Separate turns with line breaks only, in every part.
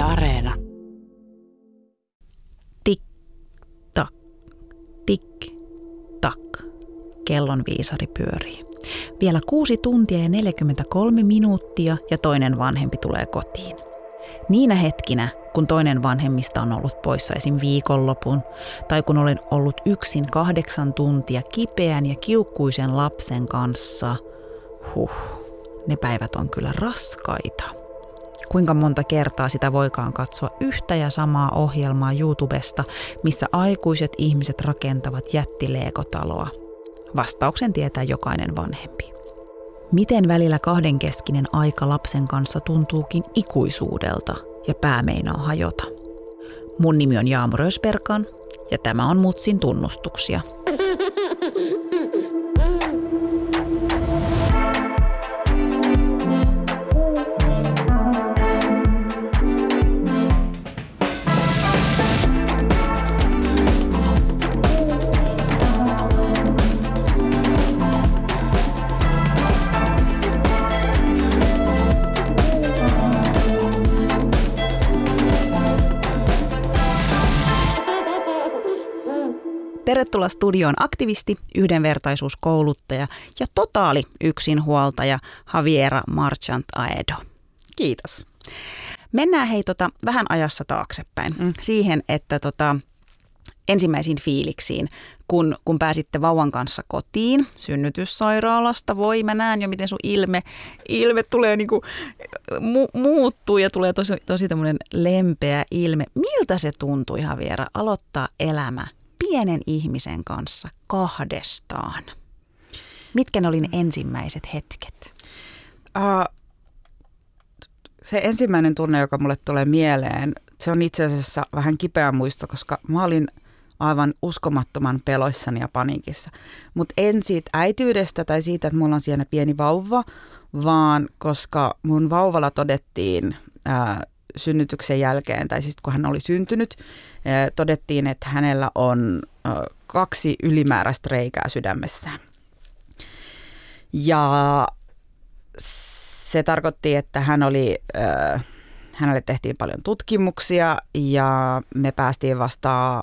Areena.
Tik, tak, tik, tak. Kellon viisari pyörii. Vielä kuusi tuntia ja 43 minuuttia ja toinen vanhempi tulee kotiin. Niinä hetkinä, kun toinen vanhemmista on ollut poissa esim. viikonlopun, tai kun olen ollut yksin kahdeksan tuntia kipeän ja kiukkuisen lapsen kanssa, huh, ne päivät on kyllä raskaita. Kuinka monta kertaa sitä voikaan katsoa yhtä ja samaa ohjelmaa YouTubesta, missä aikuiset ihmiset rakentavat jättileekotaloa? Vastauksen tietää jokainen vanhempi. Miten välillä kahdenkeskinen aika lapsen kanssa tuntuukin ikuisuudelta ja pää meinaa hajota? Mun nimi on Jaamu Rösberkan ja tämä on Mutsin tunnustuksia. Tervetuloa studioon aktivisti, yhdenvertaisuuskouluttaja ja totaali yksinhuoltaja Javiera Marchant Aedo. Kiitos. Mennään hei tota, vähän ajassa taaksepäin mm. siihen, että tota, ensimmäisiin fiiliksiin, kun, kun pääsitte vauvan kanssa kotiin synnytyssairaalasta. Voi, mä näen jo, miten sun ilme, ilme tulee niinku, mu, muuttuu ja tulee tosi, tosi tämmöinen lempeä ilme. Miltä se tuntui ihan vielä aloittaa elämä pienen ihmisen kanssa kahdestaan? Mitkä ne oli ne ensimmäiset hetket? Uh,
se ensimmäinen tunne, joka mulle tulee mieleen, se on itse asiassa vähän kipeä muisto, koska mä olin aivan uskomattoman peloissani ja paniikissa. Mutta en siitä äityydestä tai siitä, että mulla on siellä pieni vauva, vaan koska mun vauvalla todettiin ää, synnytyksen jälkeen, tai siis kun hän oli syntynyt, todettiin, että hänellä on kaksi ylimääräistä reikää sydämessään. Ja se tarkoitti, että hän oli, hänelle tehtiin paljon tutkimuksia ja me päästiin vastaan,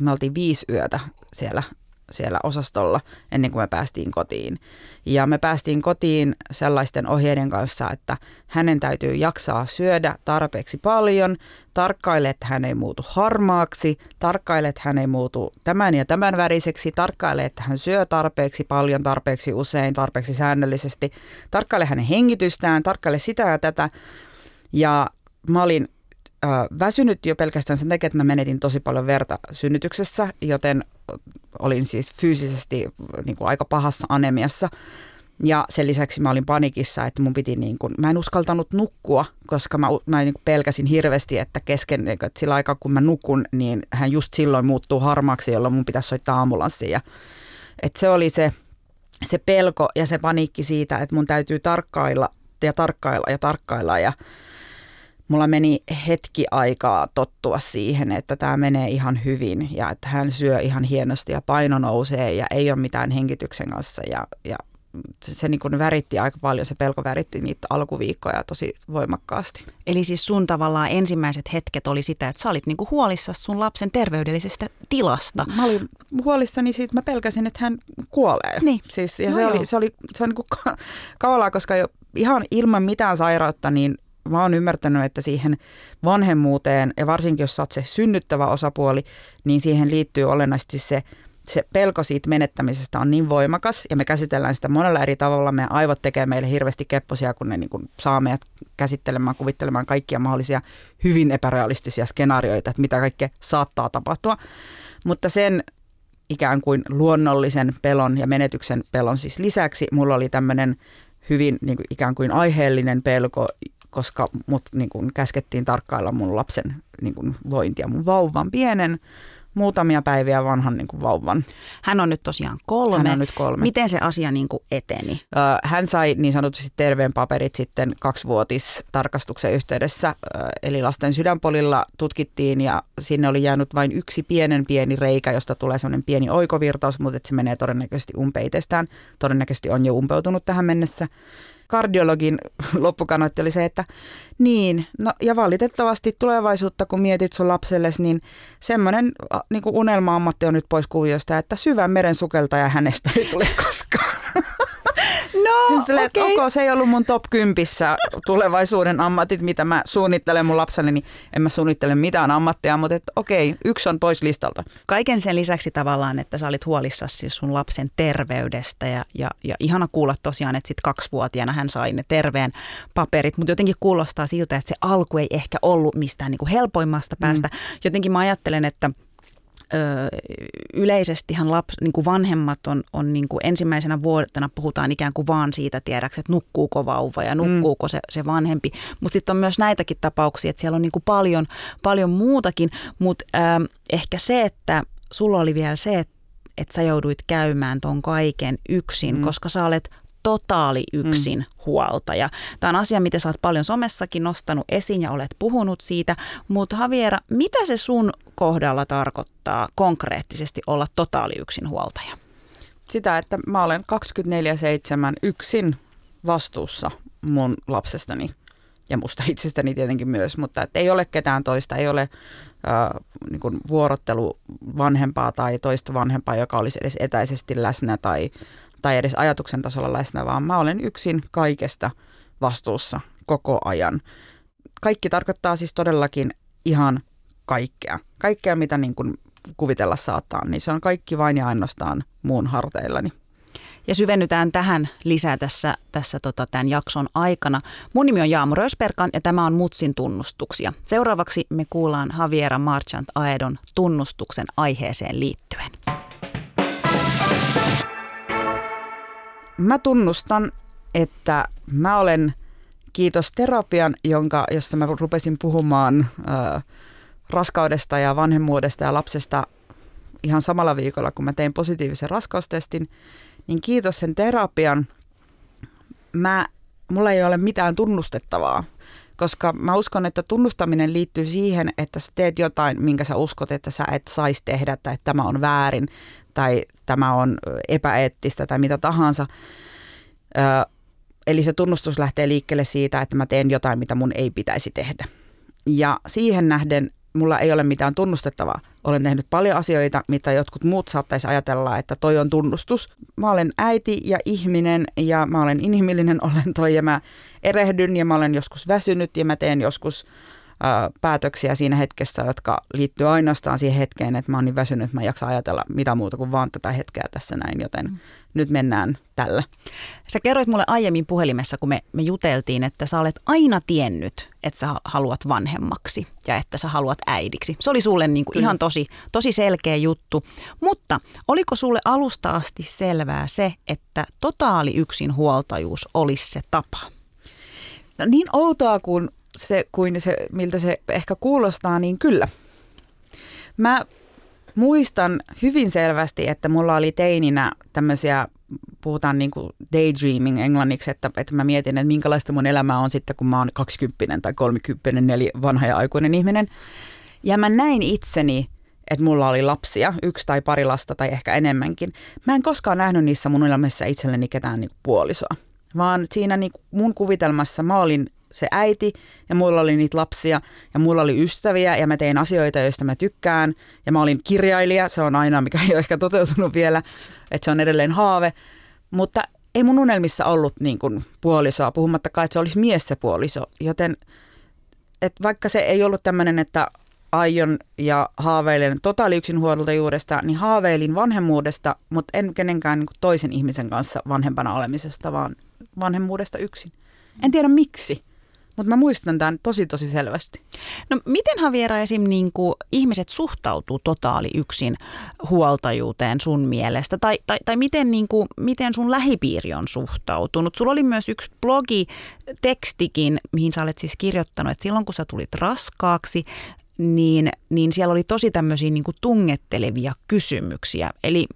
me oltiin viisi yötä siellä siellä osastolla ennen kuin me päästiin kotiin. Ja me päästiin kotiin sellaisten ohjeiden kanssa, että hänen täytyy jaksaa syödä tarpeeksi paljon, tarkkaile, että hän ei muutu harmaaksi, tarkkaile, että hän ei muutu tämän ja tämän väriseksi, tarkkaile, että hän syö tarpeeksi paljon, tarpeeksi usein, tarpeeksi säännöllisesti, tarkkaile hänen hengitystään, tarkkaile sitä ja tätä. Ja mä olin väsynyt jo pelkästään sen takia, että mä menetin tosi paljon verta synnytyksessä, joten olin siis fyysisesti niin kuin aika pahassa anemiassa. Ja sen lisäksi mä olin panikissa, että mun piti niin kuin, mä en uskaltanut nukkua, koska mä, mä niin kuin pelkäsin hirveästi, että kesken, niin että sillä aikaa kun mä nukun, niin hän just silloin muuttuu harmaaksi, jolloin mun pitäisi soittaa ambulanssia. Ja, että se oli se, se pelko ja se paniikki siitä, että mun täytyy tarkkailla ja tarkkailla ja tarkkailla ja mulla meni hetki aikaa tottua siihen, että tämä menee ihan hyvin ja että hän syö ihan hienosti ja paino nousee ja ei ole mitään henkityksen kanssa ja, ja se, se niin kuin väritti aika paljon, se pelko väritti niitä alkuviikkoja tosi voimakkaasti.
Eli siis sun tavallaan ensimmäiset hetket oli sitä, että sä olit niin kuin huolissa sun lapsen terveydellisestä tilasta.
Mä olin huolissani siitä, mä pelkäsin, että hän kuolee.
Niin.
Siis, ja no se, oli, se oli, se oli niin kuin kavalaa, koska jo ihan ilman mitään sairautta, niin mä oon ymmärtänyt, että siihen vanhemmuuteen, ja varsinkin jos sä oot se synnyttävä osapuoli, niin siihen liittyy olennaisesti se, se pelko siitä menettämisestä on niin voimakas, ja me käsitellään sitä monella eri tavalla. Meidän aivot tekee meille hirveästi kepposia, kun ne niin kuin saa meidät käsittelemään, kuvittelemaan kaikkia mahdollisia hyvin epärealistisia skenaarioita, että mitä kaikkea saattaa tapahtua. Mutta sen ikään kuin luonnollisen pelon ja menetyksen pelon siis lisäksi mulla oli tämmöinen hyvin niin kuin ikään kuin aiheellinen pelko, koska mut niin kuin käskettiin tarkkailla mun lapsen niin kuin vointia, mun vauvan pienen muutamia päiviä vanhan niin kuin vauvan.
Hän on nyt tosiaan kolme.
Hän on nyt kolme.
Miten se asia niin kuin eteni?
Hän sai niin sanotusti terveen paperit sitten kaksivuotis tarkastuksen yhteydessä. Eli lasten sydänpolilla tutkittiin ja sinne oli jäänyt vain yksi pienen pieni reikä, josta tulee semmoinen pieni oikovirtaus, mutta se menee todennäköisesti umpeitestään. Todennäköisesti on jo umpeutunut tähän mennessä. Kardiologin loppukanotti oli se, että niin, no ja valitettavasti tulevaisuutta kun mietit sun lapselles, niin semmoinen niin unelma-ammatti on nyt pois kuviosta, että syvän meren sukeltaja hänestä ei tule koskaan.
No,
Sille,
okei.
okay. ok, se ei ollut mun top 10 tulevaisuuden ammatit, mitä mä suunnittelen mun lapselle, niin en mä suunnittele mitään ammattia, mutta että okei, yksi on pois listalta.
Kaiken sen lisäksi tavallaan, että sä olit huolissasi siis sun lapsen terveydestä ja, ja, ja ihana kuulla tosiaan, että sit kaksivuotiaana hän sai ne terveen paperit, mutta jotenkin kuulostaa siltä, että se alku ei ehkä ollut mistään niin kuin helpoimmasta päästä. Mm. Jotenkin mä ajattelen, että yleisestihan laps, niin kuin vanhemmat on, on niin kuin ensimmäisenä vuotena puhutaan ikään kuin vaan siitä tiedäksi, että nukkuuko vauva ja nukkuuko mm. se, se vanhempi. Mutta sitten on myös näitäkin tapauksia, että siellä on niin kuin paljon, paljon muutakin, mutta ehkä se, että sulla oli vielä se, että että sä jouduit käymään ton kaiken yksin, mm. koska sä olet totaali yksin mm. huoltaja. Tämä on asia, mitä sä oot paljon somessakin nostanut esiin ja olet puhunut siitä, mutta Javiera, mitä se sun kohdalla tarkoittaa konkreettisesti olla totaali yksin huoltaja?
Sitä, että mä olen 24-7 yksin vastuussa mun lapsestani ja musta itsestäni tietenkin myös, mutta että ei ole ketään toista, ei ole äh, niin kuin vuorottelu vanhempaa tai toista vanhempaa, joka olisi edes etäisesti läsnä tai, tai edes ajatuksen tasolla läsnä, vaan mä olen yksin kaikesta vastuussa koko ajan. Kaikki tarkoittaa siis todellakin ihan kaikkea. Kaikkea, mitä niin kuin kuvitella saattaa, niin se on kaikki vain ja ainoastaan muun harteillani.
Ja syvennytään tähän lisää tässä, tässä tota, tämän jakson aikana. Mun nimi on Jaamu Rösperkan ja tämä on Mutsin tunnustuksia. Seuraavaksi me kuullaan Javiera Marchant Aedon tunnustuksen aiheeseen liittyen.
Mä tunnustan, että mä olen, kiitos terapian, jonka, jossa mä rupesin puhumaan äh, raskaudesta ja vanhemmuudesta ja lapsesta ihan samalla viikolla, kun mä tein positiivisen raskaustestin, niin kiitos sen terapian. Mä, mulla ei ole mitään tunnustettavaa, koska mä uskon, että tunnustaminen liittyy siihen, että sä teet jotain, minkä sä uskot, että sä et saisi tehdä, tai että tämä on väärin, tai tämä on epäeettistä, tai mitä tahansa. Ö, eli se tunnustus lähtee liikkeelle siitä, että mä teen jotain, mitä mun ei pitäisi tehdä. Ja siihen nähden mulla ei ole mitään tunnustettavaa. Olen tehnyt paljon asioita, mitä jotkut muut saattaisi ajatella, että toi on tunnustus. Mä olen äiti ja ihminen ja mä olen inhimillinen olento ja mä erehdyn ja mä olen joskus väsynyt ja mä teen joskus päätöksiä siinä hetkessä, jotka liittyy ainoastaan siihen hetkeen, että mä oon niin väsynyt, että mä en jaksa ajatella mitä muuta kuin vaan tätä hetkeä tässä näin, joten mm. nyt mennään tällä.
Sä kerroit mulle aiemmin puhelimessa, kun me, me juteltiin, että sä olet aina tiennyt, että sä haluat vanhemmaksi ja että sä haluat äidiksi. Se oli sulle niin kuin ihan tosi, tosi selkeä juttu. Mutta oliko sulle alusta asti selvää se, että totaali yksinhuoltajuus olisi se tapa?
No niin outoa kuin se, kuin se, miltä se ehkä kuulostaa, niin kyllä. Mä muistan hyvin selvästi, että mulla oli teininä tämmöisiä, puhutaan niin kuin daydreaming englanniksi, että, että mä mietin, että minkälaista mun elämä on sitten, kun mä oon 20 tai 30, eli vanha ja aikuinen ihminen. Ja mä näin itseni, että mulla oli lapsia, yksi tai pari lasta tai ehkä enemmänkin. Mä en koskaan nähnyt niissä mun elämässä itselleni ketään niin puolisoa, vaan siinä niin mun kuvitelmassa mä olin se äiti ja mulla oli niitä lapsia ja mulla oli ystäviä ja mä tein asioita, joista mä tykkään ja mä olin kirjailija, se on aina mikä ei ole ehkä toteutunut vielä, että se on edelleen haave, mutta ei mun unelmissa ollut niin kuin puolisoa, puhumattakaan, että se olisi mies se puoliso, joten että vaikka se ei ollut tämmöinen, että aion ja haaveilen totaali yksinhuoltajuudesta, niin haaveilin vanhemmuudesta, mutta en kenenkään niin toisen ihmisen kanssa vanhempana olemisesta, vaan vanhemmuudesta yksin. En tiedä miksi. Mutta mä muistan tämän tosi tosi selvästi.
No miten Javiera esim. Niin kuin ihmiset suhtautuu totaali yksin huoltajuuteen sun mielestä? Tai, tai, tai miten, niin kuin, miten sun lähipiiri on suhtautunut? Sulla oli myös yksi blogi, tekstikin, mihin sä olet siis kirjoittanut, että silloin kun sä tulit raskaaksi, niin, niin siellä oli tosi tämmöisiä niin tungettelevia kysymyksiä. Eli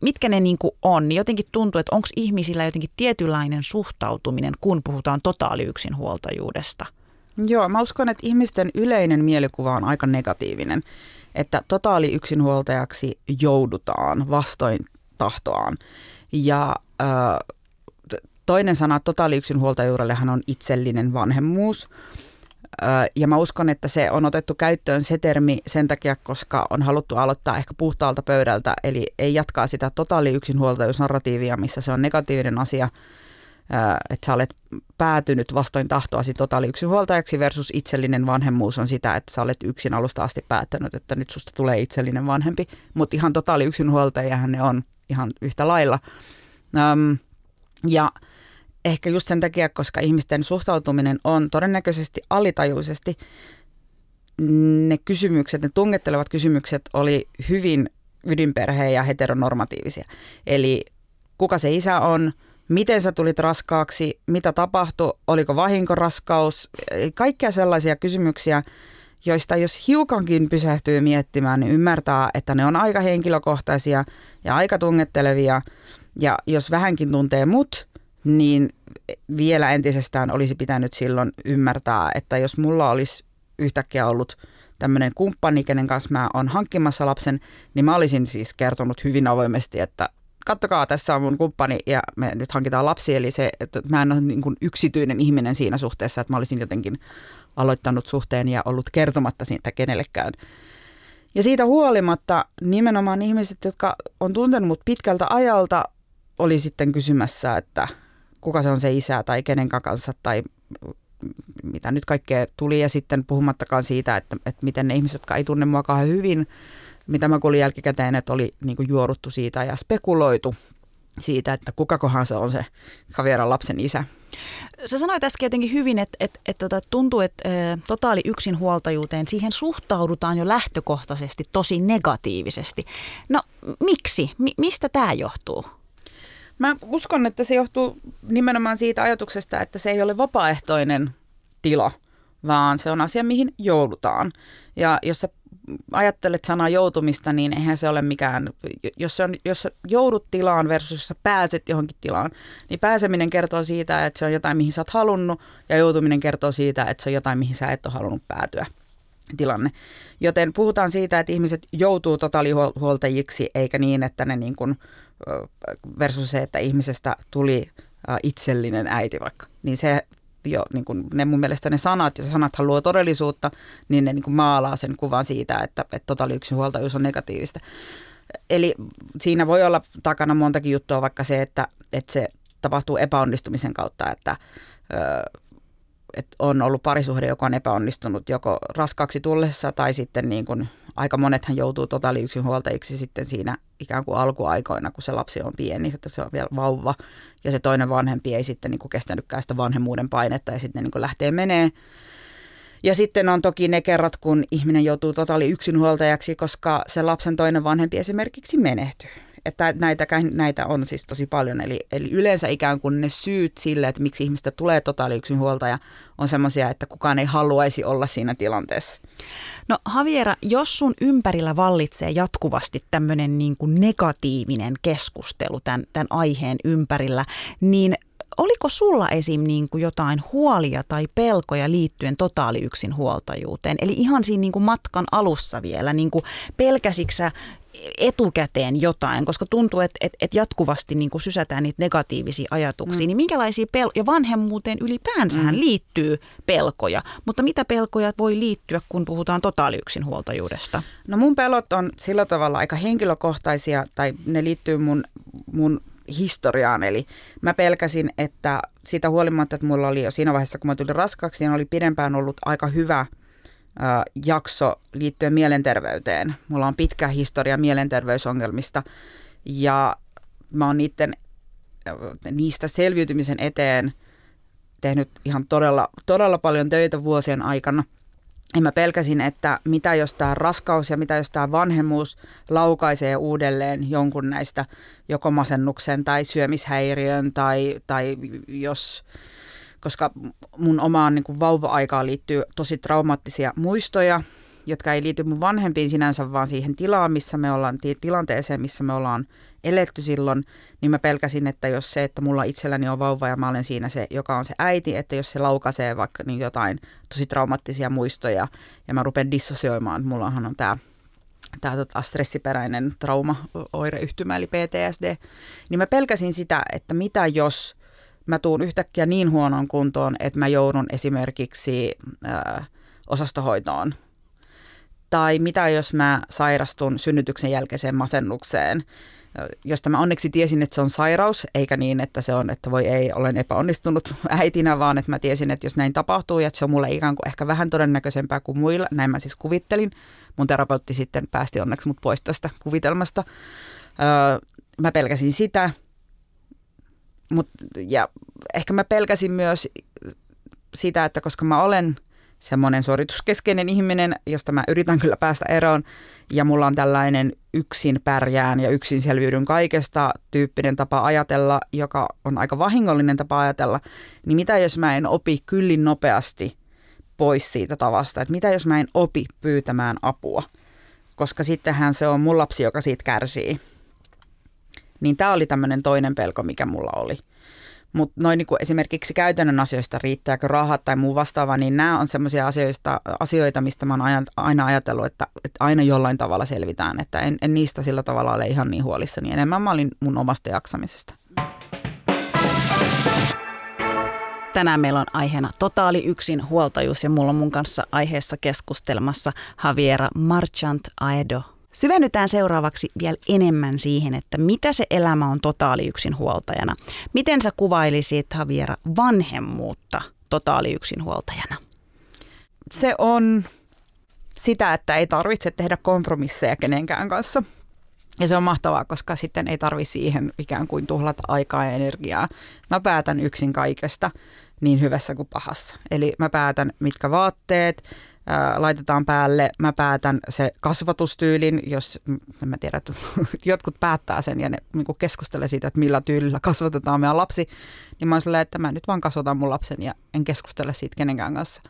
mitkä ne niin kuin on, niin jotenkin tuntuu, että onko ihmisillä jotenkin tietynlainen suhtautuminen, kun puhutaan totaaliyksinhuoltajuudesta?
Joo, mä uskon, että ihmisten yleinen mielikuva on aika negatiivinen, että totaali yksinhuoltajaksi joudutaan vastoin tahtoaan. Ja äh, toinen sana totaaliyksinhuoltajuudellehan on itsellinen vanhemmuus. Ja mä uskon, että se on otettu käyttöön se termi sen takia, koska on haluttu aloittaa ehkä puhtaalta pöydältä, eli ei jatkaa sitä totaaliyksinhuoltajuusnarratiivia, missä se on negatiivinen asia, että sä olet päätynyt vastoin tahtoasi totaaliyksinhuoltajaksi versus itsellinen vanhemmuus on sitä, että sä olet yksin alusta asti päättänyt, että nyt susta tulee itsellinen vanhempi, mutta ihan totaaliyksinhuoltajahan ne on ihan yhtä lailla. ja ehkä just sen takia, koska ihmisten suhtautuminen on todennäköisesti alitajuisesti, ne kysymykset, ne tungettelevat kysymykset oli hyvin ydinperheen ja heteronormatiivisia. Eli kuka se isä on, miten sä tulit raskaaksi, mitä tapahtui, oliko vahinkoraskaus, kaikkia sellaisia kysymyksiä, joista jos hiukankin pysähtyy miettimään, niin ymmärtää, että ne on aika henkilökohtaisia ja aika tungettelevia. Ja jos vähänkin tuntee mut, niin vielä entisestään olisi pitänyt silloin ymmärtää, että jos mulla olisi yhtäkkiä ollut tämmöinen kumppani, kenen kanssa mä oon hankkimassa lapsen, niin mä olisin siis kertonut hyvin avoimesti, että kattokaa, tässä on mun kumppani ja me nyt hankitaan lapsi. Eli se, että mä en ole niin kuin yksityinen ihminen siinä suhteessa, että mä olisin jotenkin aloittanut suhteen ja ollut kertomatta siitä kenellekään. Ja siitä huolimatta nimenomaan ihmiset, jotka on tuntenut mut pitkältä ajalta, oli sitten kysymässä, että kuka se on se isä tai kenen kanssa tai mitä nyt kaikkea tuli. Ja sitten puhumattakaan siitä, että, että miten ne ihmiset, jotka ei tunne mua kauhean hyvin, mitä mä kuulin jälkikäteen, että oli niin kuin juoruttu siitä ja spekuloitu siitä, että kukakohan se on se Kavieran lapsen isä.
Sä sanoit äsken jotenkin hyvin, että, että, että, että tuntuu, että totaali yksinhuoltajuuteen siihen suhtaudutaan jo lähtökohtaisesti tosi negatiivisesti. No miksi? Mi- mistä tämä johtuu?
Mä uskon, että se johtuu nimenomaan siitä ajatuksesta, että se ei ole vapaaehtoinen tila, vaan se on asia, mihin joudutaan. Ja jos sä ajattelet sanaa joutumista, niin eihän se ole mikään, jos, se on, jos joudut tilaan versus jos sä pääset johonkin tilaan, niin pääseminen kertoo siitä, että se on jotain, mihin sä oot halunnut, ja joutuminen kertoo siitä, että se on jotain, mihin sä et ole halunnut päätyä tilanne. Joten puhutaan siitä, että ihmiset joutuu totaalihuoltajiksi, eikä niin, että ne niin kuin, versus se, että ihmisestä tuli itsellinen äiti vaikka. Niin se jo, niin kuin ne mun mielestä ne sanat, ja sanat luo todellisuutta, niin ne niin kuin maalaa sen kuvan siitä, että, että totaaliyksinhuoltajuus on negatiivista. Eli siinä voi olla takana montakin juttua, vaikka se, että, että se tapahtuu epäonnistumisen kautta, että että on ollut parisuhde, joka on epäonnistunut joko raskaaksi tullessa tai sitten niin kuin, aika monethan joutuu totaali yksinhuoltajiksi sitten siinä ikään kuin alkuaikoina, kun se lapsi on pieni, että se on vielä vauva ja se toinen vanhempi ei sitten niin kuin kestänytkään sitä vanhemmuuden painetta ja sitten niin kuin lähtee menee. Ja sitten on toki ne kerrat, kun ihminen joutuu totaali yksinhuoltajaksi, koska se lapsen toinen vanhempi esimerkiksi menehtyy että näitä, näitä on siis tosi paljon. Eli, eli yleensä ikään kuin ne syyt sille, että miksi ihmistä tulee totaaliyksinhuoltaja, on semmoisia, että kukaan ei haluaisi olla siinä tilanteessa.
No Haviera, jos sun ympärillä vallitsee jatkuvasti tämmöinen niin kuin negatiivinen keskustelu tämän, tämän aiheen ympärillä, niin Oliko sulla esim. Niin kuin jotain huolia tai pelkoja liittyen totaaliyksinhuoltajuuteen? Eli ihan siinä niin kuin matkan alussa vielä, niin kuin pelkäsiksä etukäteen jotain, koska tuntuu, että, että, että jatkuvasti niin kuin sysätään niitä negatiivisia ajatuksia, mm. niin minkälaisia pel- ja vanhemmuuteen ylipäänsähän mm. liittyy pelkoja, mutta mitä pelkoja voi liittyä, kun puhutaan totaaliyksinhuoltajuudesta?
No mun pelot on sillä tavalla aika henkilökohtaisia, tai ne liittyy mun, mun historiaan. Eli mä pelkäsin, että siitä huolimatta, että mulla oli jo siinä vaiheessa, kun mä tulin raskaaksi, niin oli pidempään ollut aika hyvä – jakso liittyen mielenterveyteen. Mulla on pitkä historia mielenterveysongelmista ja mä oon niiden, niistä selviytymisen eteen tehnyt ihan todella, todella paljon töitä vuosien aikana. Ja mä pelkäsin, että mitä jos tämä raskaus ja mitä jos tämä vanhemmuus laukaisee uudelleen jonkun näistä joko masennuksen tai syömishäiriön tai, tai jos koska mun omaan niin kuin vauva-aikaan liittyy tosi traumaattisia muistoja, jotka ei liity mun vanhempiin sinänsä, vaan siihen tilaan, missä me ollaan, tilanteeseen, missä me ollaan eletty silloin, niin mä pelkäsin, että jos se, että mulla itselläni on vauva ja mä olen siinä se, joka on se äiti, että jos se laukaisee vaikka niin jotain tosi traumaattisia muistoja ja mä rupean dissosioimaan, että mullahan on tämä tämä tota, stressiperäinen trauma-oireyhtymä eli PTSD, niin mä pelkäsin sitä, että mitä jos mä tuun yhtäkkiä niin huonoon kuntoon, että mä joudun esimerkiksi äh, osastohoitoon. Tai mitä jos mä sairastun synnytyksen jälkeiseen masennukseen, josta mä onneksi tiesin, että se on sairaus, eikä niin, että se on, että voi ei, olen epäonnistunut äitinä, vaan että mä tiesin, että jos näin tapahtuu ja että se on mulle ikään kuin ehkä vähän todennäköisempää kuin muilla, näin mä siis kuvittelin. Mun terapeutti sitten päästi onneksi mut pois tästä kuvitelmasta. Öö, mä pelkäsin sitä, Mut, ja ehkä mä pelkäsin myös sitä, että koska mä olen semmoinen suorituskeskeinen ihminen, josta mä yritän kyllä päästä eroon, ja mulla on tällainen yksin pärjään ja yksin selviydyn kaikesta tyyppinen tapa ajatella, joka on aika vahingollinen tapa ajatella, niin mitä jos mä en opi kyllin nopeasti pois siitä tavasta, että mitä jos mä en opi pyytämään apua, koska sittenhän se on mun lapsi, joka siitä kärsii. Niin tämä oli tämmöinen toinen pelko, mikä mulla oli. Mutta noin niin esimerkiksi käytännön asioista, riittääkö rahat tai muu vastaava, niin nämä on sellaisia asioista, asioita, mistä mä oon aina ajatellut, että, että aina jollain tavalla selvitään. Että en, en niistä sillä tavalla ole ihan niin huolissani. Enemmän mä olin mun omasta jaksamisesta.
Tänään meillä on aiheena totaali yksin huoltajuus ja mulla on mun kanssa aiheessa keskustelmassa Javiera Marchant Aedo Syvennytään seuraavaksi vielä enemmän siihen, että mitä se elämä on totaali yksinhuoltajana. Miten sä kuvailisit, Javiera, vanhemmuutta totaali yksinhuoltajana?
Se on sitä, että ei tarvitse tehdä kompromisseja kenenkään kanssa. Ja se on mahtavaa, koska sitten ei tarvi siihen ikään kuin tuhlata aikaa ja energiaa. Mä päätän yksin kaikesta, niin hyvässä kuin pahassa. Eli mä päätän, mitkä vaatteet, ää, laitetaan päälle. Mä päätän se kasvatustyylin, jos en mä tiedä, että jotkut päättää sen ja ne niin keskustelee siitä, että millä tyylillä kasvatetaan meidän lapsi, niin mä oon silleen, että mä nyt vaan kasvatan mun lapsen ja en keskustele siitä kenenkään kanssa.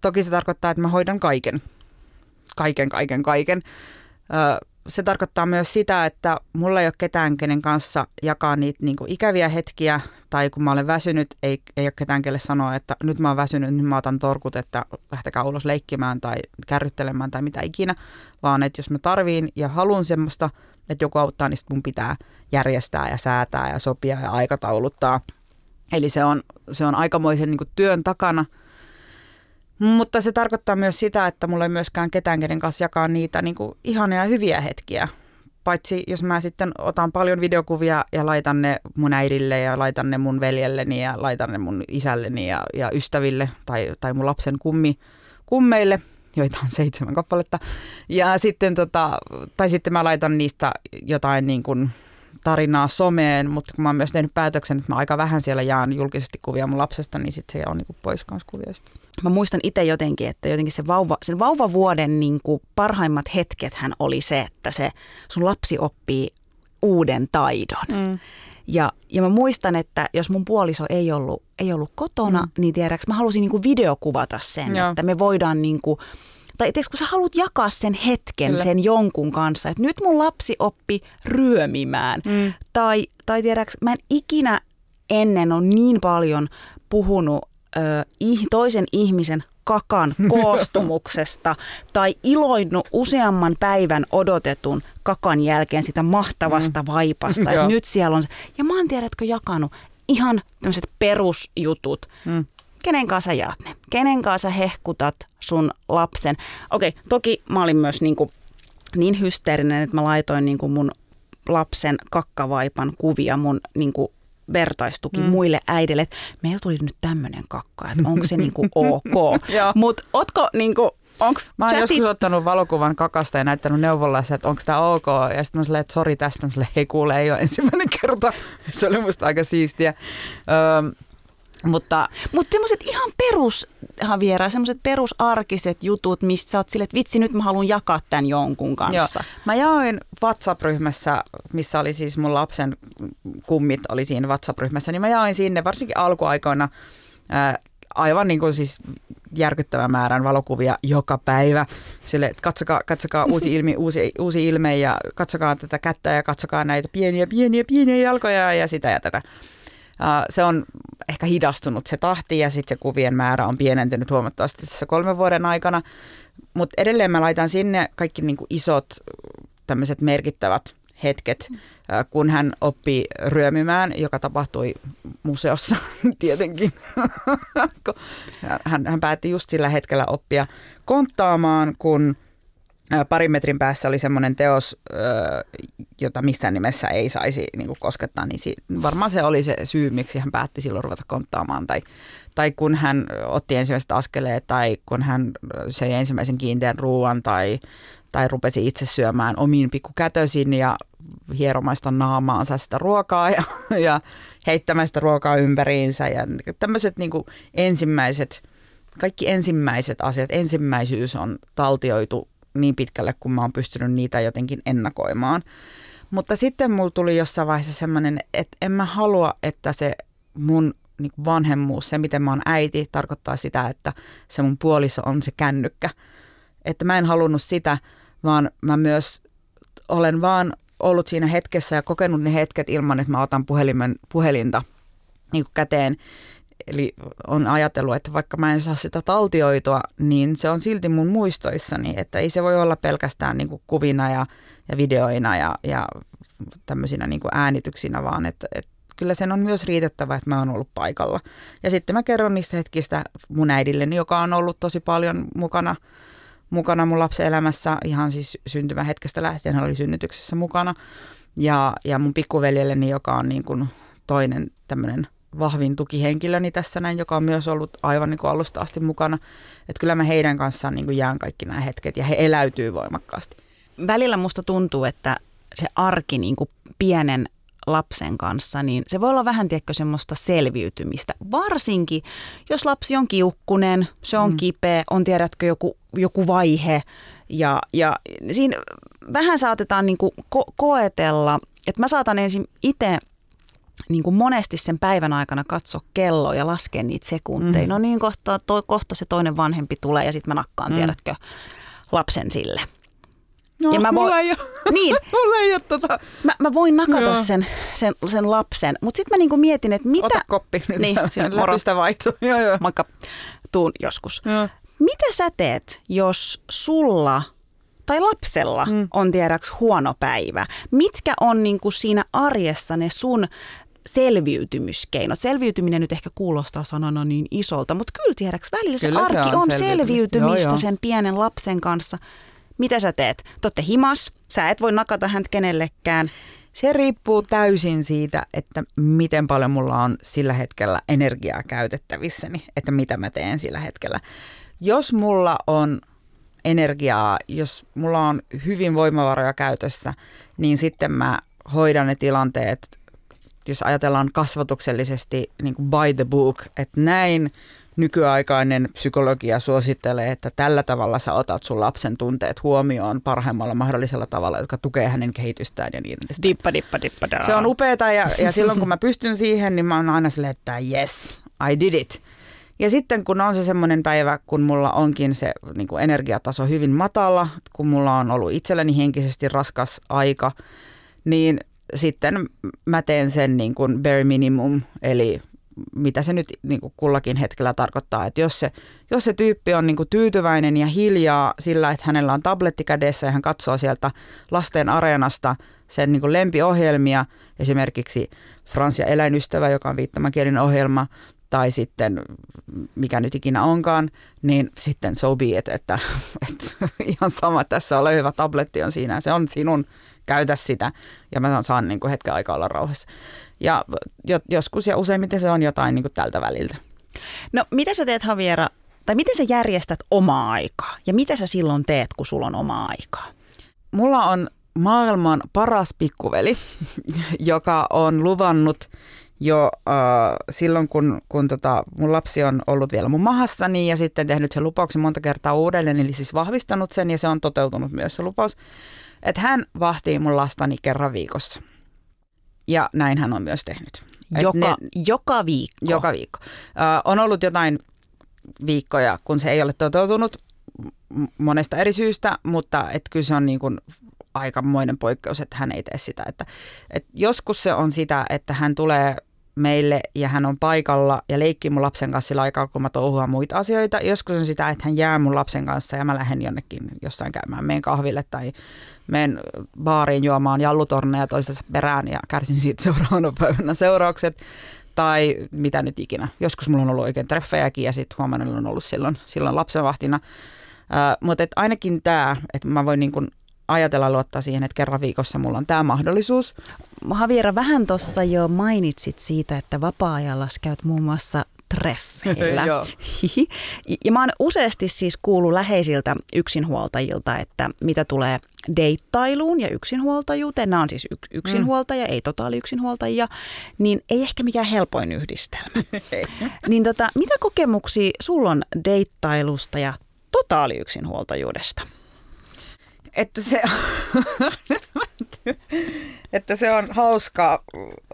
Toki se tarkoittaa, että mä hoidan kaiken. Kaiken, kaiken, kaiken se tarkoittaa myös sitä, että mulla ei ole ketään, kenen kanssa jakaa niitä niin kuin ikäviä hetkiä, tai kun mä olen väsynyt, ei, ei ole ketään, kelle sanoa, että nyt mä oon väsynyt, nyt mä otan torkut, että lähtekää ulos leikkimään tai kärryttelemään tai mitä ikinä, vaan että jos mä tarviin ja haluan semmoista, että joku auttaa, niin mun pitää järjestää ja säätää ja sopia ja aikatauluttaa. Eli se on, se on aikamoisen niin kuin työn takana – mutta se tarkoittaa myös sitä, että mulla ei myöskään ketään, kenen kanssa jakaa niitä niin kuin ihania hyviä hetkiä. Paitsi jos mä sitten otan paljon videokuvia ja laitan ne mun äidille ja laitan ne mun veljelleni ja laitan ne mun isälleni ja, ja ystäville tai, tai mun lapsen kummi, kummeille, joita on seitsemän kappaletta. Ja sitten tota, tai sitten mä laitan niistä jotain niin kuin tarinaa someen, mutta kun mä oon myös tehnyt päätöksen, että mä aika vähän siellä jaan julkisesti kuvia mun lapsesta, niin sitten se on niin pois kanssa kuvioista.
Mä muistan itse jotenkin, että jotenkin se vauva, sen vauvavuoden niin kuin parhaimmat hetket hän oli se, että se sun lapsi oppii uuden taidon. Mm. Ja, ja mä muistan, että jos mun puoliso ei ollut, ei ollut kotona, mm. niin tiedäks, mä halusin niin kuin videokuvata sen, Joo. että me voidaan niin kuin, tai tiedätkö, kun sä haluat jakaa sen hetken Kyllä. sen jonkun kanssa, että nyt mun lapsi oppi ryömimään. Mm. Tai, tai tiedäks, mä en ikinä ennen ole niin paljon puhunut ö, toisen ihmisen kakan koostumuksesta tai iloinnut useamman päivän odotetun kakan jälkeen sitä mahtavasta mm. vaipasta. että nyt siellä on se. Ja mä oon tiedätkö jakanut ihan tämmöiset perusjutut. Mm kenen kanssa jaat ne? Kenen kanssa hehkutat sun lapsen? Okei, toki mä olin myös niin, kuin, niin hysteerinen, että mä laitoin niin kuin mun lapsen kakkavaipan kuvia mun niin kuin vertaistuki mm. muille äidille, että meillä tuli nyt tämmöinen kakka, että onko se niin kuin ok. Mutta niin kuin, Onks
mä oon chatit... joskus ottanut valokuvan kakasta ja näyttänyt neuvolassa, että onko tämä ok. Ja sitten mä silleen, että sori tästä. Mä silleen, hei kuule, ei ole ensimmäinen kerta. Se oli musta aika siistiä. Öö,
mutta Mut semmoiset ihan perus, Javiera, semmoiset perusarkiset jutut, mistä sä oot sille, että vitsi, nyt mä haluan jakaa tämän jonkun kanssa. Joo.
Mä jaoin WhatsApp-ryhmässä, missä oli siis mun lapsen kummit oli siinä WhatsApp-ryhmässä, niin mä jaoin sinne varsinkin alkuaikoina ää, aivan niin kuin siis järkyttävän määrän valokuvia joka päivä. Sille, että katsokaa, katsokaa uusi, ilmi, uusi, uusi ilme ja katsokaa tätä kättä ja katsokaa näitä pieniä, pieniä, pieniä jalkoja ja sitä ja tätä se on ehkä hidastunut se tahti ja sitten se kuvien määrä on pienentynyt huomattavasti tässä kolmen vuoden aikana. Mutta edelleen mä laitan sinne kaikki niinku isot tämmöiset merkittävät hetket. kun hän oppi ryömimään, joka tapahtui museossa tietenkin. hän, hän päätti just sillä hetkellä oppia konttaamaan, kun parin metrin päässä oli semmoinen teos, jota missään nimessä ei saisi niin kuin koskettaa, niin varmaan se oli se syy, miksi hän päätti silloin ruveta konttaamaan. Tai, tai kun hän otti ensimmäiset askeleet, tai kun hän söi ensimmäisen kiinteän ruoan, tai, tai rupesi itse syömään omiin pikkukätösin ja hieromaista naamaansa sitä ruokaa ja, ja heittämään sitä ruokaa ympäriinsä. Ja tämmöiset niin ensimmäiset, kaikki ensimmäiset asiat, ensimmäisyys on taltioitu niin pitkälle, kun mä oon pystynyt niitä jotenkin ennakoimaan. Mutta sitten mulla tuli jossain vaiheessa semmoinen, että en mä halua, että se mun niin vanhemmuus, se miten mä oon äiti, tarkoittaa sitä, että se mun puoliso on se kännykkä. Että mä en halunnut sitä, vaan mä myös olen vaan ollut siinä hetkessä ja kokenut ne hetket ilman, että mä otan puhelimen, puhelinta niin käteen Eli on ajatellut, että vaikka mä en saa sitä taltioitua, niin se on silti mun muistoissani, että ei se voi olla pelkästään niin kuin kuvina ja, ja videoina ja, ja tämmöisinä niin kuin äänityksinä, vaan että, että kyllä sen on myös riitettävä, että mä oon ollut paikalla. Ja sitten mä kerron niistä hetkistä mun äidilleni, joka on ollut tosi paljon mukana, mukana mun lapsen elämässä, ihan siis syntymän hetkestä lähtien hän oli synnytyksessä mukana. Ja, ja mun pikkuveljelleni, joka on niin kuin toinen tämmöinen – vahvin tukihenkilöni tässä näin, joka on myös ollut aivan niin kuin alusta asti mukana. Että kyllä mä heidän kanssaan niin kuin jään kaikki nämä hetket ja he eläytyy voimakkaasti.
Välillä musta tuntuu, että se arki niin kuin pienen lapsen kanssa, niin se voi olla vähän, tiedätkö, semmoista selviytymistä. Varsinkin, jos lapsi on kiukkunen, se on mm. kipeä, on tiedätkö joku, joku vaihe ja, ja siinä vähän saatetaan niin kuin ko- koetella, että mä saatan ensin itse niin kuin monesti sen päivän aikana katso kello ja laskea niitä sekunteja. Mm. No niin, kohta, to, kohta se toinen vanhempi tulee ja sitten mä nakkaan, mm. tiedätkö, lapsen sille.
No, ja mä voin, mulla ei ole, niin, mulla ei ole tota.
mä, mä voin nakata sen, sen, sen lapsen, mutta sitten mä niinku mietin, että mitä...
Ota koppi nyt, niin, läpistä vaihtuu. Joo, joo.
Moikka, tuun joskus. Joo. Mitä sä teet, jos sulla tai lapsella mm. on tiedäks huono päivä? Mitkä on niinku siinä arjessa ne sun selviytymiskeinot. Selviytyminen nyt ehkä kuulostaa sanana niin isolta, mutta kyllä tiedäks välillä kyllä se arki se on, on selviytymistä joo, joo. sen pienen lapsen kanssa. Mitä sä teet? Totte himas, sä et voi nakata häntä kenellekään.
Se riippuu täysin siitä, että miten paljon mulla on sillä hetkellä energiaa käytettävissäni, että mitä mä teen sillä hetkellä. Jos mulla on energiaa, jos mulla on hyvin voimavaroja käytössä, niin sitten mä hoidan ne tilanteet jos ajatellaan kasvatuksellisesti niin kuin by the book, että näin nykyaikainen psykologia suosittelee, että tällä tavalla sä otat sun lapsen tunteet huomioon parhaimmalla mahdollisella tavalla, joka tukee hänen kehitystään ja niin
edespäin. Dippa, dippa, dippa,
Se on upeeta ja, ja silloin kun mä pystyn siihen, niin mä oon aina silleen, että yes, I did it. Ja sitten kun on se semmoinen päivä, kun mulla onkin se niin kuin energiataso hyvin matala, kun mulla on ollut itselleni henkisesti raskas aika, niin sitten mä teen sen niin kuin bare minimum, eli mitä se nyt niin kuin kullakin hetkellä tarkoittaa. Että jos se, jos se tyyppi on niin kuin tyytyväinen ja hiljaa sillä, että hänellä on tabletti kädessä ja hän katsoo sieltä lasten areenasta sen niin kuin lempiohjelmia, esimerkiksi Frans ja eläinystävä, joka on viittomakielinen ohjelma, tai sitten mikä nyt ikinä onkaan, niin sitten so be it, että, että ihan sama, tässä ole hyvä tabletti on siinä, se on sinun käytä sitä ja mä saan niin kuin hetken aikaa olla rauhassa. Ja joskus ja useimmiten se on jotain niin kuin tältä väliltä.
No mitä sä teet Javiera, tai miten sä järjestät omaa aikaa ja mitä sä silloin teet, kun sulla on omaa aikaa?
Mulla on maailman paras pikkuveli, joka on luvannut jo äh, silloin, kun, kun tota, mun lapsi on ollut vielä mun mahassani ja sitten tehnyt sen lupauksen monta kertaa uudelleen, eli siis vahvistanut sen ja se on toteutunut myös se lupaus että hän vahtii mun lastani kerran viikossa. Ja näin hän on myös tehnyt.
Joka, ne, joka viikko?
Joka viikko. Ö, on ollut jotain viikkoja, kun se ei ole toteutunut monesta eri syystä, mutta et kyllä se on niin kuin aikamoinen poikkeus, että hän ei tee sitä. Että, et joskus se on sitä, että hän tulee meille ja hän on paikalla ja leikkii mun lapsen kanssa sillä aikaa, kun mä touhuan muita asioita. Joskus on sitä, että hän jää mun lapsen kanssa ja mä lähden jonnekin jossain käymään, meen kahville tai menen baariin juomaan jallutorneja toistensa perään ja kärsin siitä seuraavana päivänä seuraukset tai mitä nyt ikinä. Joskus mulla on ollut oikein treffejäkin ja sitten että on ollut silloin, silloin lapsenvahtina. Uh, mutta ainakin tämä, että mä voin niin kun ajatella luottaa siihen, että kerran viikossa mulla on tämä mahdollisuus.
Haviera, vähän tuossa jo mainitsit siitä, että vapaa-ajalla käyt muun muassa treffeillä. ja mä oon useasti siis kuullut läheisiltä yksinhuoltajilta, että mitä tulee deittailuun ja yksinhuoltajuuteen, nämä on siis yks, yksinhuoltaja, mm. ei totaali yksinhuoltajia, niin ei ehkä mikään helpoin yhdistelmä. niin tota, mitä kokemuksia sulla on deittailusta ja totaali yksinhuoltajuudesta?
Että se, että se on hauska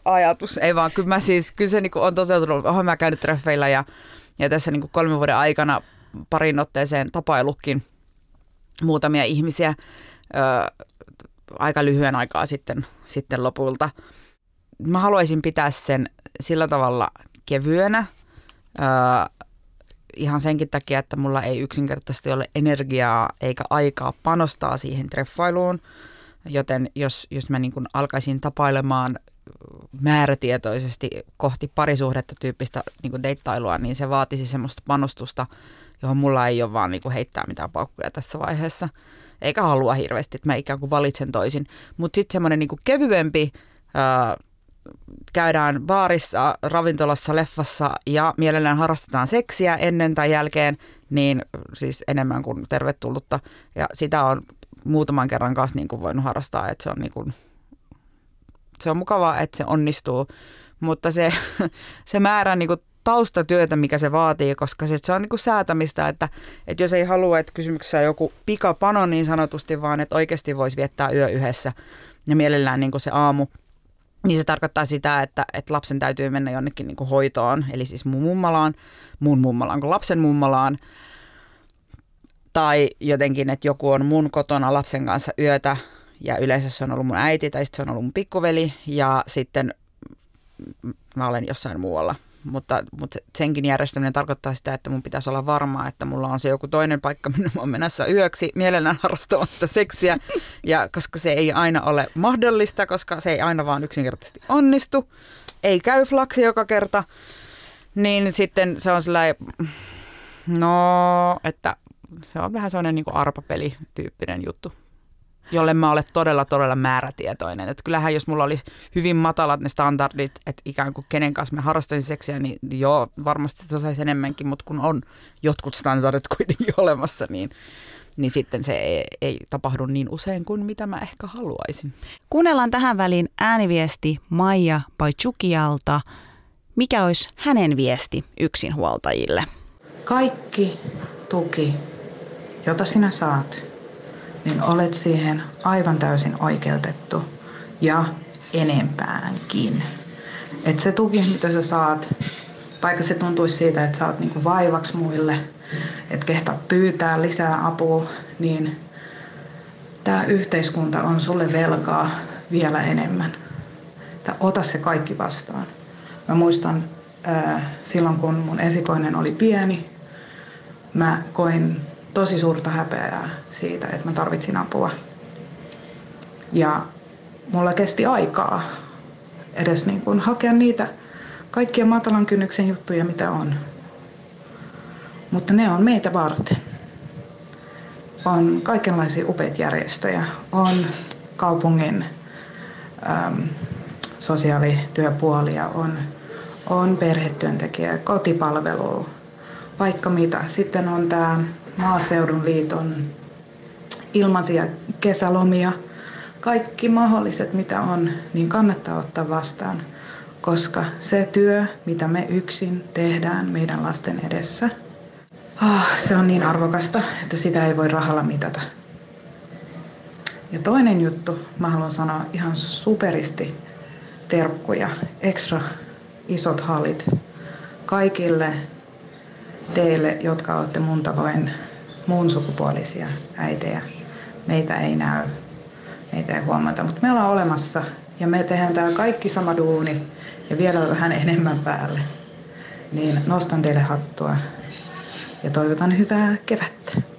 ajatus. Ei vaan, kyllä, mä siis, kyllä se niin on toteutunut. Olen mä käynyt treffeillä ja, ja tässä niin kolmen vuoden aikana parin otteeseen tapailukin muutamia ihmisiä ö, aika lyhyen aikaa sitten, sitten lopulta. Mä haluaisin pitää sen sillä tavalla kevyenä, ö, ihan senkin takia, että mulla ei yksinkertaisesti ole energiaa eikä aikaa panostaa siihen treffailuun. Joten jos, jos mä niin alkaisin tapailemaan määrätietoisesti kohti parisuhdetta tyyppistä niin deittailua, niin se vaatisi semmoista panostusta, johon mulla ei ole vaan niin kuin heittää mitään paukkuja tässä vaiheessa. Eikä halua hirveästi, että mä ikään kuin valitsen toisin. Mutta sitten semmoinen niin kevyempi, ää, käydään baarissa, ravintolassa, leffassa ja mielellään harrastetaan seksiä ennen tai jälkeen, niin siis enemmän kuin tervetullutta. Ja sitä on muutaman kerran kanssa niin kuin voinut harrastaa, että se on, niin kuin, se on mukavaa, että se onnistuu. Mutta se, se määrä niin kuin taustatyötä, mikä se vaatii, koska se, se on niin kuin säätämistä, että, että jos ei halua, että kysymyksessä on joku pikapano niin sanotusti, vaan että oikeasti voisi viettää yö yhdessä ja mielellään niin kuin se aamu – niin se tarkoittaa sitä, että, että lapsen täytyy mennä jonnekin niin kuin hoitoon, eli siis mun mummalaan, mun mummalaan kuin lapsen mummalaan. Tai jotenkin, että joku on mun kotona lapsen kanssa yötä ja yleensä se on ollut mun äiti tai sitten se on ollut mun pikkuveli ja sitten mä olen jossain muualla mutta, mutta senkin järjestäminen tarkoittaa sitä, että mun pitäisi olla varmaa, että mulla on se joku toinen paikka, minne mä oon menossa yöksi. Mielellään harrastamaan sitä seksiä, ja koska se ei aina ole mahdollista, koska se ei aina vaan yksinkertaisesti onnistu, ei käy flaksi joka kerta, niin sitten se on sellainen, no, että se on vähän sellainen niin arpapeli-tyyppinen juttu jolle mä olen todella, todella määrätietoinen. Että kyllähän jos mulla olisi hyvin matalat ne standardit, että ikään kuin kenen kanssa mä harrastaisin seksiä, niin joo, varmasti sitä saisi enemmänkin, mutta kun on jotkut standardit kuitenkin olemassa, niin, niin sitten se ei, ei tapahdu niin usein kuin mitä mä ehkä haluaisin.
Kuunnellaan tähän väliin ääniviesti Maija Paitsukialta. Mikä olisi hänen viesti yksinhuoltajille?
Kaikki tuki, jota sinä saat, niin olet siihen aivan täysin oikeutettu ja enempäänkin. Et se tuki, mitä sä saat, vaikka se tuntuisi siitä, että sä oot niinku vaivaksi muille, että kehtaa pyytää lisää apua, niin tämä yhteiskunta on sulle velkaa vielä enemmän. Tää, ota se kaikki vastaan. Mä muistan ää, silloin, kun mun esikoinen oli pieni, mä koin tosi suurta häpeää siitä, että mä tarvitsin apua. Ja mulla kesti aikaa edes niin kuin hakea niitä kaikkia matalan kynnyksen juttuja, mitä on. Mutta ne on meitä varten. On kaikenlaisia upeita järjestöjä. On kaupungin äm, sosiaalityöpuolia, on, on perhetyöntekijä, kotipalvelu, vaikka mitä. Sitten on tämä Maaseudun liiton ilmaisia kesälomia, kaikki mahdolliset mitä on, niin kannattaa ottaa vastaan, koska se työ, mitä me yksin tehdään meidän lasten edessä, oh, se on niin arvokasta, että sitä ei voi rahalla mitata. Ja toinen juttu, mä haluan sanoa ihan superisti terkkuja, ekstra isot halit kaikille teille, jotka olette mun tavoin muun sukupuolisia äitejä. Meitä ei näy, meitä ei huomata, mutta me ollaan olemassa ja me tehdään täällä kaikki sama duuni ja vielä vähän enemmän päälle. Niin nostan teille hattua ja toivotan hyvää kevättä.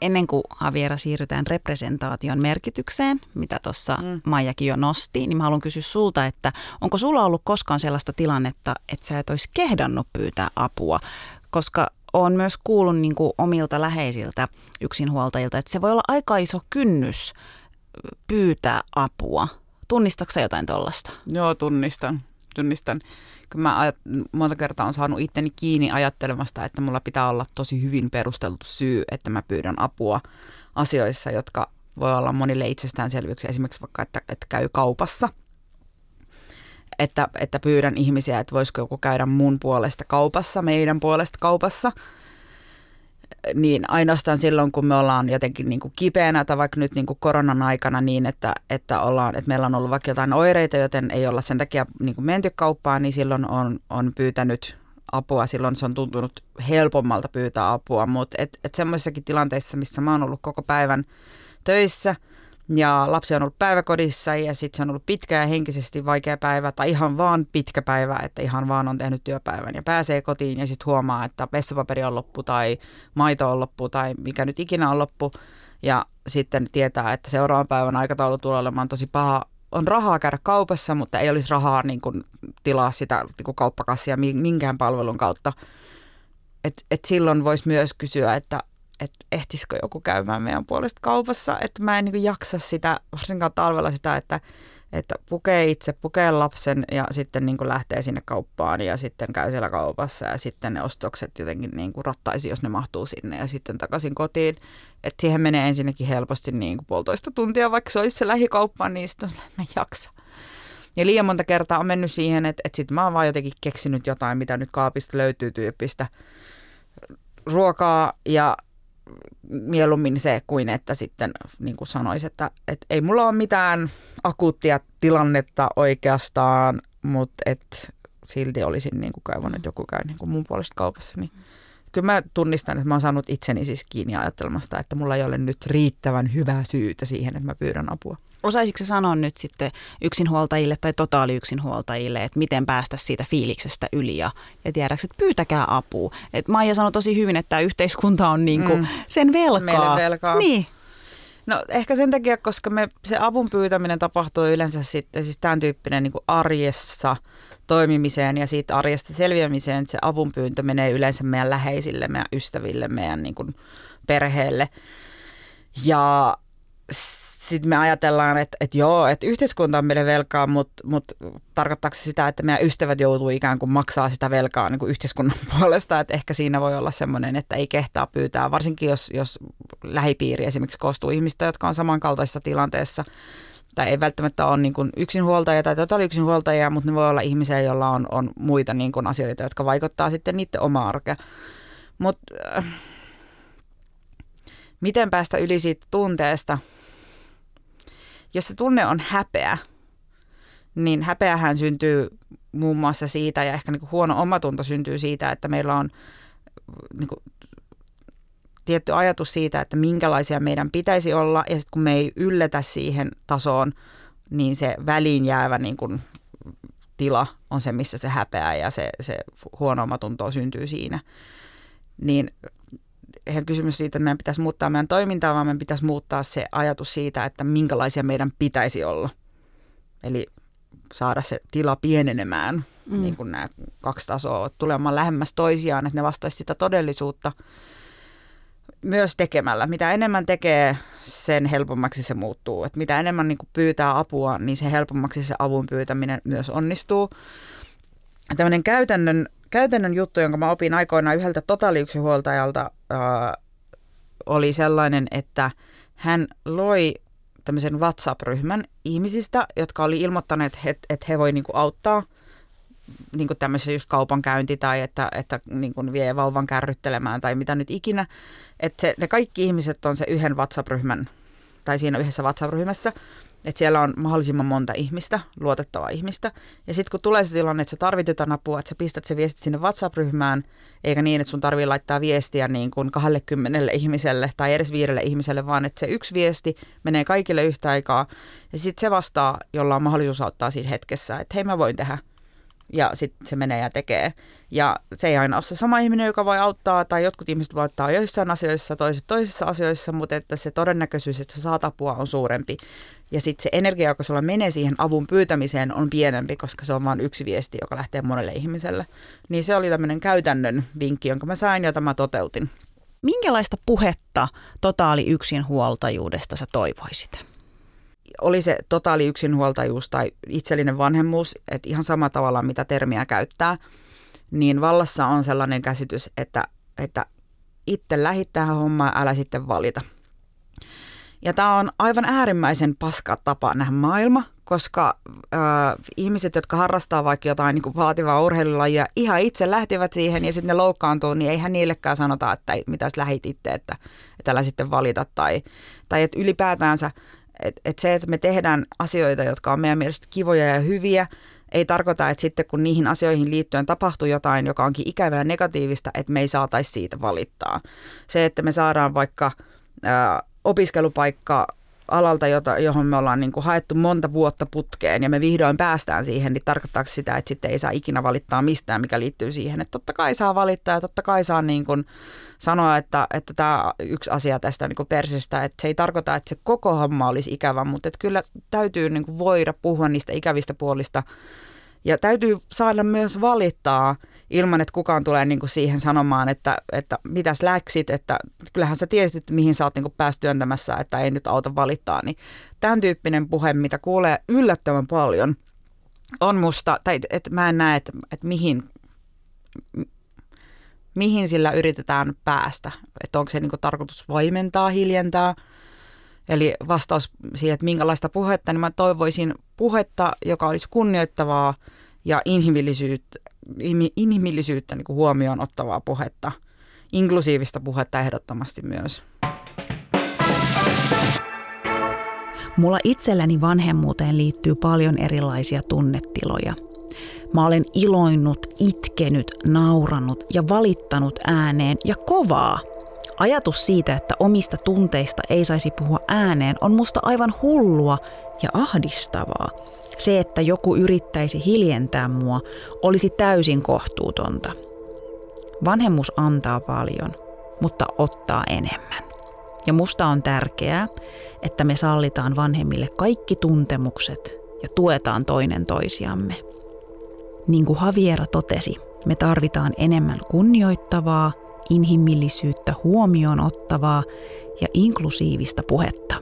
Ennen kuin Haviera siirrytään representaation merkitykseen, mitä tuossa mm. Maijakin jo nosti, niin mä haluan kysyä sulta, että onko sulla ollut koskaan sellaista tilannetta, että sä et olisi kehdannut pyytää apua, koska on myös kuullut niin kuin omilta läheisiltä yksinhuoltajilta, että se voi olla aika iso kynnys pyytää apua. Tunnistatko jotain tuollaista?
Joo, tunnistan. Tunnistan. Kun mä ajat, monta kertaa on saanut itteni kiinni ajattelemasta, että mulla pitää olla tosi hyvin perusteltu syy, että mä pyydän apua asioissa, jotka voi olla monille itsestäänselvyyksiä. Esimerkiksi vaikka, että, että käy kaupassa – että, että pyydän ihmisiä, että voisiko joku käydä mun puolesta kaupassa, meidän puolesta kaupassa, niin ainoastaan silloin, kun me ollaan jotenkin niin kuin kipeänä tai vaikka nyt niin kuin koronan aikana niin, että, että, ollaan, että meillä on ollut vaikka jotain oireita, joten ei olla sen takia niin kuin menty kauppaan, niin silloin on, on pyytänyt apua. Silloin se on tuntunut helpommalta pyytää apua, mutta et, et semmoisissakin tilanteissa, missä mä oon ollut koko päivän töissä – ja lapsi on ollut päiväkodissa ja sitten se on ollut pitkä ja henkisesti vaikea päivä tai ihan vaan pitkä päivä, että ihan vaan on tehnyt työpäivän ja pääsee kotiin ja sitten huomaa, että vessapaperi on loppu tai maito on loppu tai mikä nyt ikinä on loppu. Ja sitten tietää, että seuraavan päivän aikataulu tulee olemaan tosi paha. On rahaa käydä kaupassa, mutta ei olisi rahaa niin kuin, tilaa sitä niin kuin kauppakassia minkään palvelun kautta. Et, et silloin voisi myös kysyä, että että ehtisikö joku käymään meidän puolesta kaupassa, että mä en niin jaksa sitä, varsinkaan talvella sitä, että, että pukee itse, pukee lapsen ja sitten niin lähtee sinne kauppaan ja sitten käy siellä kaupassa ja sitten ne ostokset jotenkin niin rattaisi, jos ne mahtuu sinne ja sitten takaisin kotiin. Että siihen menee ensinnäkin helposti niin puolitoista tuntia, vaikka se olisi se lähikauppa, niin sitten mä jaksa. Ja liian monta kertaa on mennyt siihen, että, että sitten mä oon vaan jotenkin keksinyt jotain, mitä nyt kaapista löytyy tyyppistä ruokaa ja mieluummin se kuin että sitten niin kuin sanoisi, että, että ei mulla ole mitään akuuttia tilannetta oikeastaan, mutta et silti olisin niin kuin kaivannut, että joku käy niin kuin mun puolesta kaupassa. Niin kyllä mä tunnistan, että mä oon saanut itseni siis kiinni ajattelemasta, että mulla ei ole nyt riittävän hyvää syytä siihen, että mä pyydän apua.
Osaisitko se sanoa nyt sitten yksinhuoltajille tai totaaliyksinhuoltajille, että miten päästä siitä fiiliksestä yli ja, ja tiedäks, että pyytäkää apua. Et Maija sanoi tosi hyvin, että yhteiskunta on niinku mm. sen velkaa.
Meille velkaa.
Niin.
No ehkä sen takia, koska me, se avun pyytäminen tapahtuu yleensä sitten siis tämän tyyppinen niin kuin arjessa toimimiseen ja siitä arjesta selviämiseen, että se avunpyyntö menee yleensä meidän läheisille, meidän ystäville, meidän niin kuin perheelle. Ja sitten me ajatellaan, että, että joo, että yhteiskunta on meille velkaa, mutta, mutta tarkoittaako se sitä, että meidän ystävät joutuu ikään kuin maksaa sitä velkaa niin kuin yhteiskunnan puolesta, että ehkä siinä voi olla semmoinen, että ei kehtaa pyytää, varsinkin jos, jos lähipiiri esimerkiksi koostuu ihmistä, jotka on samankaltaisessa tilanteessa, tai ei välttämättä ole niin kuin yksinhuoltajia tai totaaliyksinhuoltajia, mutta ne voi olla ihmisiä, joilla on, on muita niin kuin asioita, jotka vaikuttaa sitten niiden omaa arkea. Mutta äh, miten päästä yli siitä tunteesta – jos se tunne on häpeä, niin häpeähän syntyy muun muassa siitä, ja ehkä niin kuin huono omatunto syntyy siitä, että meillä on niin kuin, tietty ajatus siitä, että minkälaisia meidän pitäisi olla, ja sitten kun me ei ylletä siihen tasoon, niin se väliin jäävä niin kuin, tila on se, missä se häpeää ja se, se huono omatunto syntyy siinä. Niin eihän kysymys siitä, että meidän pitäisi muuttaa meidän toimintaa, vaan meidän pitäisi muuttaa se ajatus siitä, että minkälaisia meidän pitäisi olla. Eli saada se tila pienenemään, mm. niin kuin nämä kaksi tasoa, tulemaan lähemmäs toisiaan, että ne vastaisi sitä todellisuutta myös tekemällä. Mitä enemmän tekee, sen helpommaksi se muuttuu. Et mitä enemmän niin pyytää apua, niin se helpommaksi se avun pyytäminen myös onnistuu. Tämmöinen käytännön käytännön juttu, jonka mä opin aikoinaan yhdeltä totaaliyksinhuoltajalta, äh, oli sellainen, että hän loi tämmöisen WhatsApp-ryhmän ihmisistä, jotka oli ilmoittaneet, että, että he voi niinku auttaa niin kuin tämmöisessä just kaupankäynti tai että, että niin kuin vie vauvan kärryttelemään tai mitä nyt ikinä. Että ne kaikki ihmiset on se yhden WhatsApp-ryhmän tai siinä yhdessä WhatsApp-ryhmässä. Että siellä on mahdollisimman monta ihmistä, luotettavaa ihmistä. Ja sitten kun tulee se tilanne, että sä tarvit jotain apua, että sä pistät se viestit sinne WhatsApp-ryhmään, eikä niin, että sun tarvii laittaa viestiä niin kuin 20 ihmiselle tai edes viidelle ihmiselle, vaan että se yksi viesti menee kaikille yhtä aikaa. Ja sitten se vastaa, jolla on mahdollisuus auttaa siinä hetkessä, että hei mä voin tehdä ja sitten se menee ja tekee. Ja se ei aina ole se sama ihminen, joka voi auttaa, tai jotkut ihmiset voi auttaa joissain asioissa, toiset toisissa asioissa, mutta että se todennäköisyys, että sä saat apua, on suurempi. Ja sitten se energia, joka sulla menee siihen avun pyytämiseen, on pienempi, koska se on vain yksi viesti, joka lähtee monelle ihmiselle. Niin se oli tämmöinen käytännön vinkki, jonka mä sain, jota mä toteutin.
Minkälaista puhetta totaali yksinhuoltajuudesta sä toivoisit?
oli se totaali yksinhuoltajuus tai itsellinen vanhemmuus, että ihan sama tavalla mitä termiä käyttää, niin vallassa on sellainen käsitys, että, että itse lähit tähän hommaan, älä sitten valita. Ja tämä on aivan äärimmäisen paska tapa nähdä maailma, koska äh, ihmiset, jotka harrastaa vaikka jotain niin vaativaa urheilulajia, ihan itse lähtivät siihen ja sitten ne loukkaantuu, niin eihän niillekään sanota, että mitä lähit itse, että, älä sitten valita. Tai, tai että ylipäätäänsä et, et se, että me tehdään asioita, jotka on meidän mielestä kivoja ja hyviä, ei tarkoita, että sitten kun niihin asioihin liittyen tapahtuu jotain, joka onkin ikävää ja negatiivista, että me ei saataisi siitä valittaa. Se, että me saadaan vaikka ää, opiskelupaikka alalta, jota, johon me ollaan niin kuin haettu monta vuotta putkeen ja me vihdoin päästään siihen, niin tarkoittaako sitä, että sitten ei saa ikinä valittaa mistään, mikä liittyy siihen, että totta kai saa valittaa ja totta kai saa niin kuin sanoa, että, että tämä yksi asia tästä niin kuin persistä, että se ei tarkoita, että se koko homma olisi ikävä, mutta että kyllä täytyy niin kuin voida puhua niistä ikävistä puolista. Ja täytyy saada myös valittaa ilman, että kukaan tulee niin kuin siihen sanomaan, että, että mitäs läksit, että kyllähän sä tiesit, että mihin sä oot niin päästy työntämässä, että ei nyt auta valittaa. Niin tämän tyyppinen puhe, mitä kuulee yllättävän paljon, on musta, tai että mä en näe, että, että mihin, mihin sillä yritetään päästä. Että onko se niin tarkoitus vaimentaa, hiljentää. Eli vastaus siihen, että minkälaista puhetta, niin mä toivoisin puhetta, joka olisi kunnioittavaa ja inhimillisyyttä, inhimillisyyttä niin kuin huomioon ottavaa puhetta. Inklusiivista puhetta ehdottomasti myös.
Mulla itselläni vanhemmuuteen liittyy paljon erilaisia tunnetiloja. Mä olen iloinnut, itkenyt, nauranut ja valittanut ääneen ja kovaa. Ajatus siitä, että omista tunteista ei saisi puhua ääneen, on musta aivan hullua ja ahdistavaa. Se, että joku yrittäisi hiljentää mua, olisi täysin kohtuutonta. Vanhemmus antaa paljon, mutta ottaa enemmän. Ja musta on tärkeää, että me sallitaan vanhemmille kaikki tuntemukset ja tuetaan toinen toisiamme. Niin kuin Haviera totesi, me tarvitaan enemmän kunnioittavaa, inhimillisyyttä huomioon ottavaa ja inklusiivista puhetta.